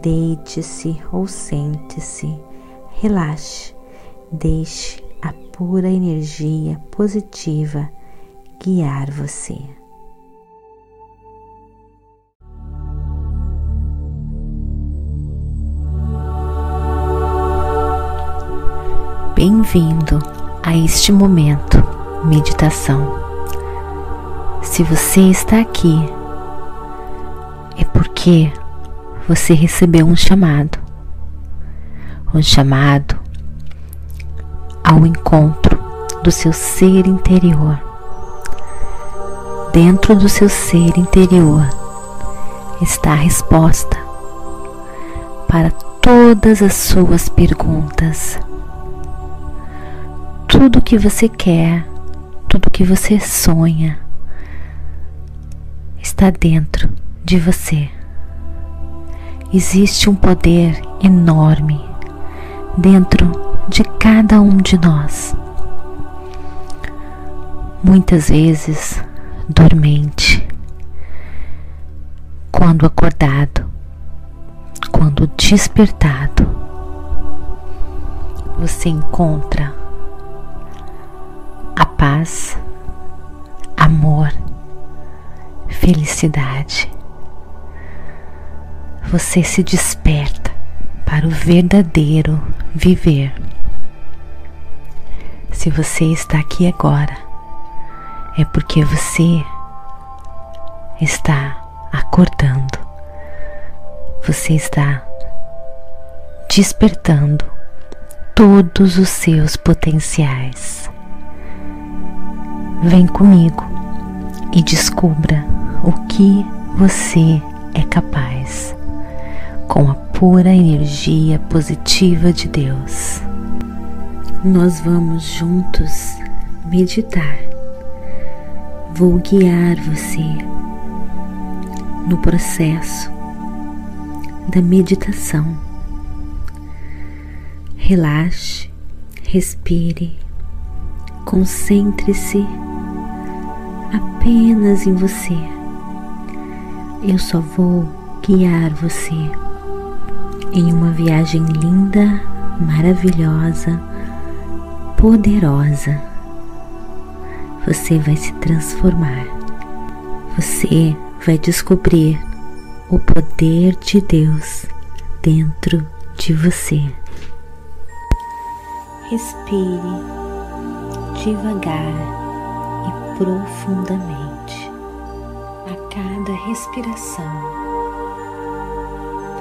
deite-se ou sente-se, relaxe, deixe a pura energia positiva guiar você. Bem-vindo a este momento meditação. Se você está aqui, é porque você recebeu um chamado, um chamado ao encontro do seu ser interior. Dentro do seu ser interior está a resposta para todas as suas perguntas tudo que você quer, tudo que você sonha está dentro de você. Existe um poder enorme dentro de cada um de nós. Muitas vezes dormente, quando acordado, quando despertado, você encontra a paz, amor, felicidade. Você se desperta para o verdadeiro viver. Se você está aqui agora, é porque você está acordando, você está despertando todos os seus potenciais. Vem comigo e descubra o que você é capaz com a pura energia positiva de Deus. Nós vamos juntos meditar. Vou guiar você no processo da meditação. Relaxe, respire, concentre-se apenas em você. Eu só vou guiar você em uma viagem linda, maravilhosa, poderosa. Você vai se transformar. Você vai descobrir o poder de Deus dentro de você. Respire devagar profundamente a cada respiração.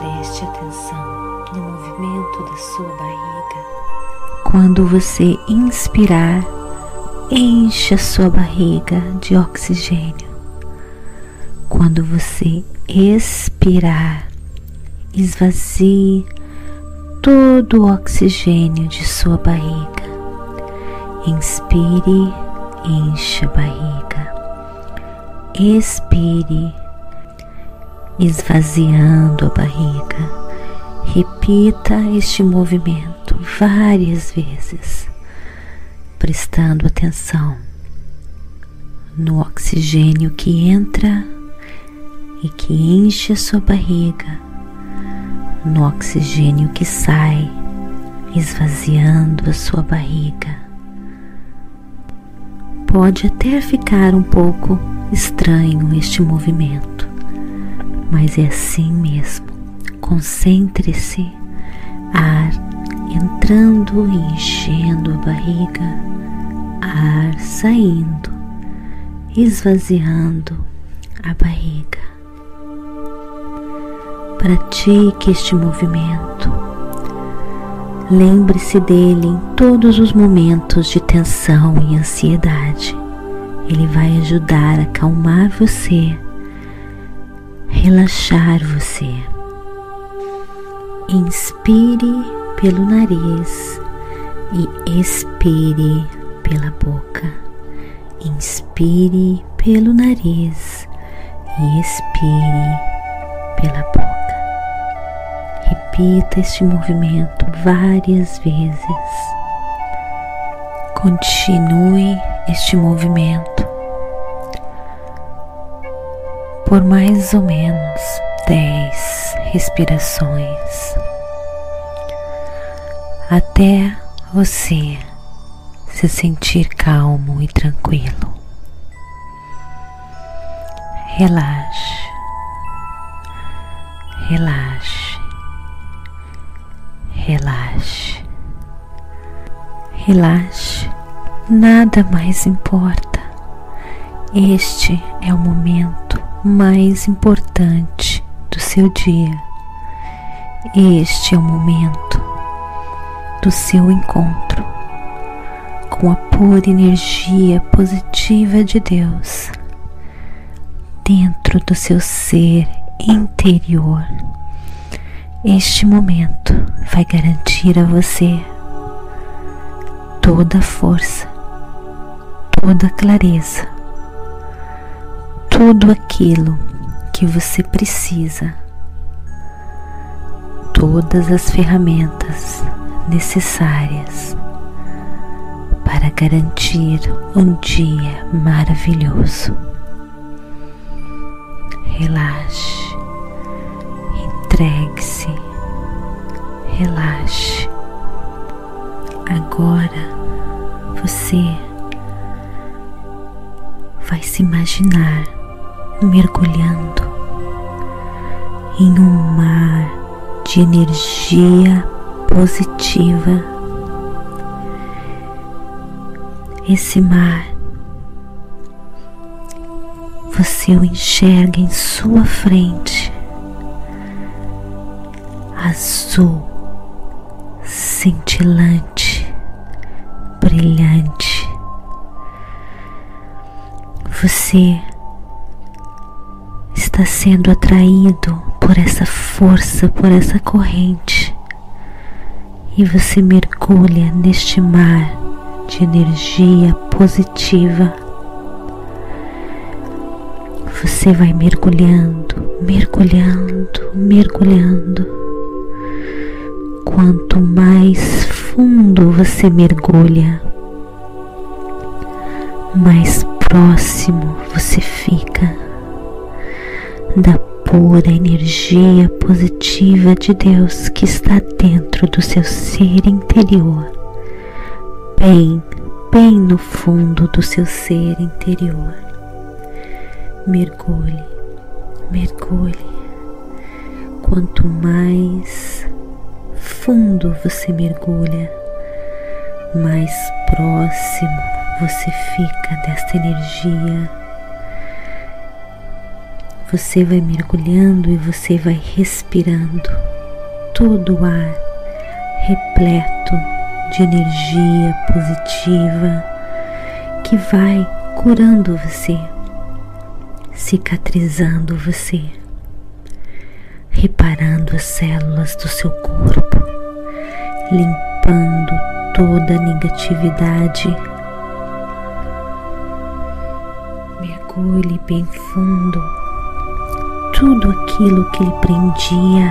Preste atenção no movimento da sua barriga. Quando você inspirar, encha sua barriga de oxigênio. Quando você expirar, esvazie todo o oxigênio de sua barriga. Inspire enche a barriga. Expire, esvaziando a barriga. Repita este movimento várias vezes, prestando atenção no oxigênio que entra e que enche a sua barriga, no oxigênio que sai, esvaziando a sua barriga Pode até ficar um pouco estranho este movimento, mas é assim mesmo. Concentre-se, ar entrando e enchendo a barriga, ar saindo, esvaziando a barriga. Pratique este movimento Lembre-se dele em todos os momentos de tensão e ansiedade. Ele vai ajudar a acalmar você, relaxar você. Inspire pelo nariz e expire pela boca. Inspire pelo nariz e expire pela boca. Repita este movimento várias vezes. Continue este movimento por mais ou menos dez respirações. Até você se sentir calmo e tranquilo. Relaxe, relaxe, relaxe, relaxe, nada mais importa. Este é o momento mais importante do seu dia. Este é o momento do seu encontro com a pura energia positiva de Deus dentro do seu ser interior. Este momento vai garantir a você toda a força, toda a clareza, tudo aquilo que você precisa, todas as ferramentas necessárias para garantir um dia maravilhoso. Relaxe, entregue-se, relaxe. Agora você vai se imaginar mergulhando em um mar de energia positiva. Esse mar você o enxerga em sua frente, azul, cintilante, brilhante. Você está sendo atraído por essa força, por essa corrente e você mergulha neste mar de energia positiva. Você vai mergulhando, mergulhando, mergulhando. Quanto mais fundo você mergulha, mais próximo você fica da pura energia positiva de Deus que está dentro do seu ser interior, bem, bem no fundo do seu ser interior. Mergulhe, mergulhe. Quanto mais fundo você mergulha, mais próximo você fica desta energia você vai mergulhando e você vai respirando todo o ar repleto de energia positiva que vai curando você, cicatrizando você, reparando as células do seu corpo, limpando toda a negatividade. Mergulhe bem fundo tudo aquilo que lhe prendia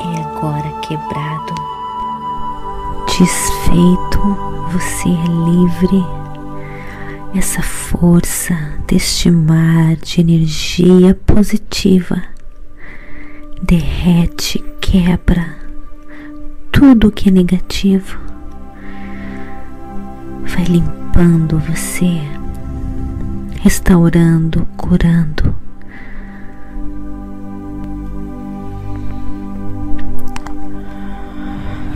é agora quebrado. Desfeito, você é livre. Essa força deste mar de energia positiva derrete, quebra tudo que é negativo. Vai limpando você, restaurando, curando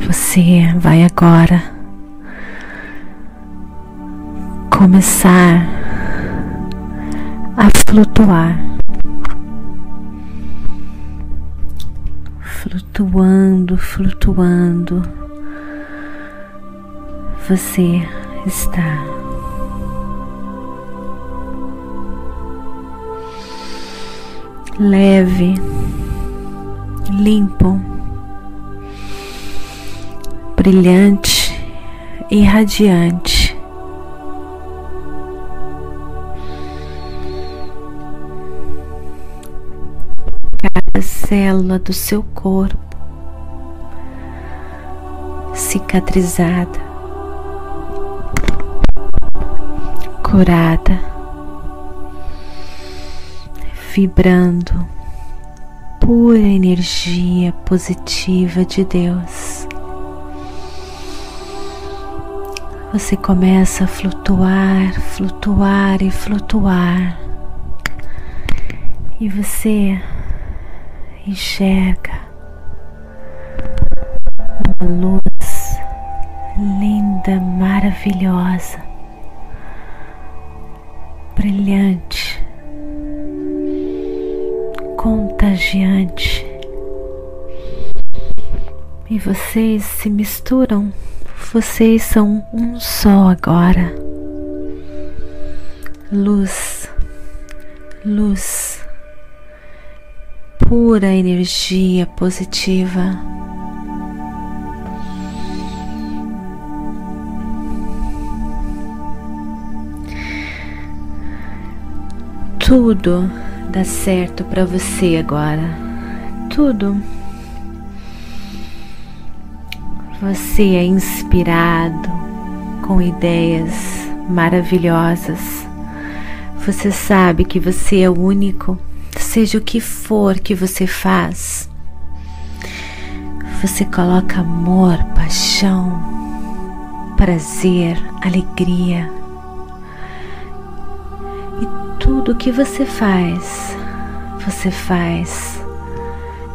Você vai agora começar a flutuar, flutuando, flutuando. Você está leve, limpo brilhante e radiante. Cada célula do seu corpo cicatrizada, curada, vibrando pura energia positiva de Deus. Você começa a flutuar, flutuar e flutuar, e você enxerga uma luz linda, maravilhosa, brilhante, contagiante. E vocês se misturam, vocês são um só agora. Luz, luz, pura energia positiva. Tudo dá certo para você agora. Tudo. Você é inspirado com ideias maravilhosas. Você sabe que você é único, seja o que for que você faz. Você coloca amor, paixão, prazer, alegria tudo que você faz, você faz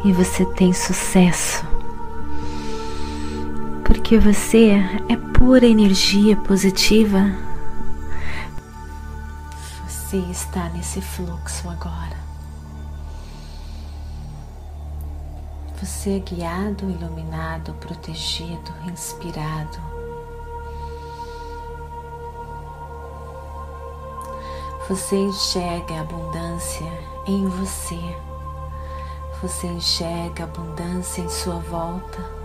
e você tem sucesso. Porque você é pura energia positiva. Você está nesse fluxo agora. Você é guiado, iluminado, protegido, inspirado Você enxerga a abundância em você. Você enxerga a abundância em sua volta.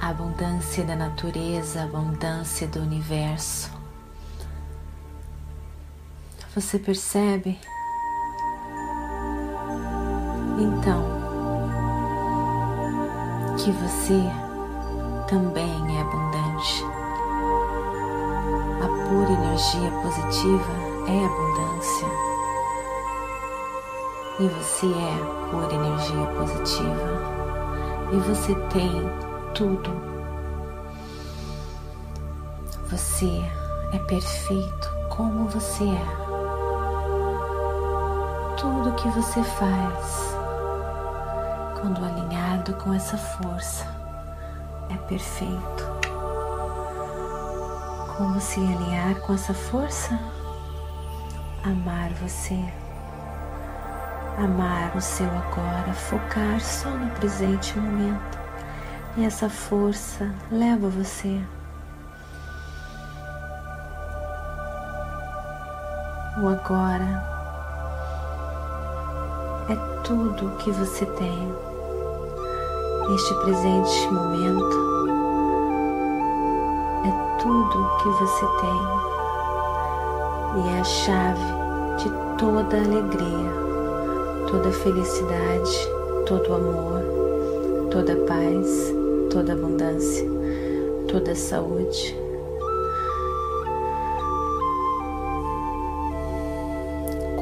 A abundância da natureza, a abundância do universo. Você percebe? Então, que você também é abundante. A pura energia positiva é abundância. E você é pura energia positiva. E você tem tudo. Você é perfeito como você é. Tudo que você faz, quando alinhado com essa força, é perfeito. Como se alinhar com essa força? amar você, amar o seu agora, focar só no presente momento. E essa força leva você. O agora é tudo que você tem. Este presente momento é tudo que você tem e é a chave de toda alegria, toda felicidade, todo amor, toda paz, toda abundância, toda saúde.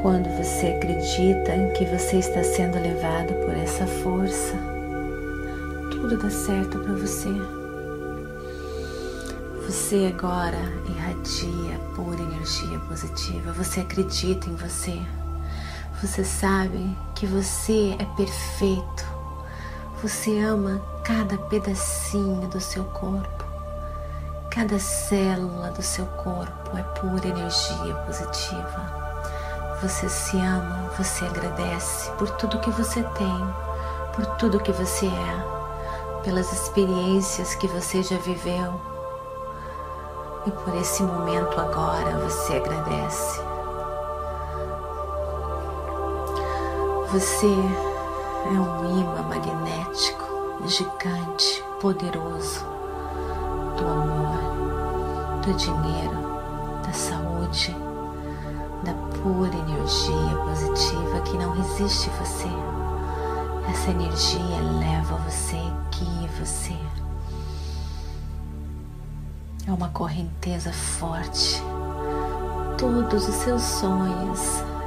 Quando você acredita que você está sendo levado por essa força, tudo dá certo para você. Você agora irradia pura energia positiva. Você acredita em você. Você sabe que você é perfeito. Você ama cada pedacinho do seu corpo. Cada célula do seu corpo é pura energia positiva. Você se ama, você agradece por tudo que você tem, por tudo que você é, pelas experiências que você já viveu e por esse momento agora você agradece. Você é um imã magnético gigante, poderoso. do amor, do dinheiro, da saúde, da pura energia positiva que não resiste você. Essa energia leva você, guia você. É uma correnteza forte. Todos os seus sonhos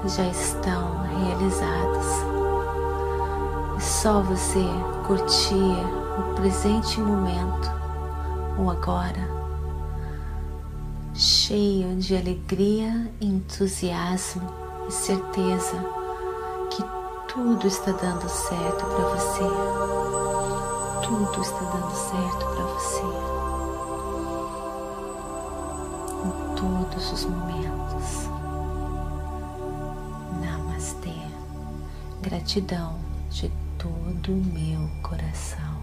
já estão realizados. Só você curtir o presente momento, o agora, cheio de alegria, entusiasmo e certeza que tudo está dando certo para você. Tudo está dando certo para você. Em todos os momentos. Namastê. Gratidão de todo o meu coração.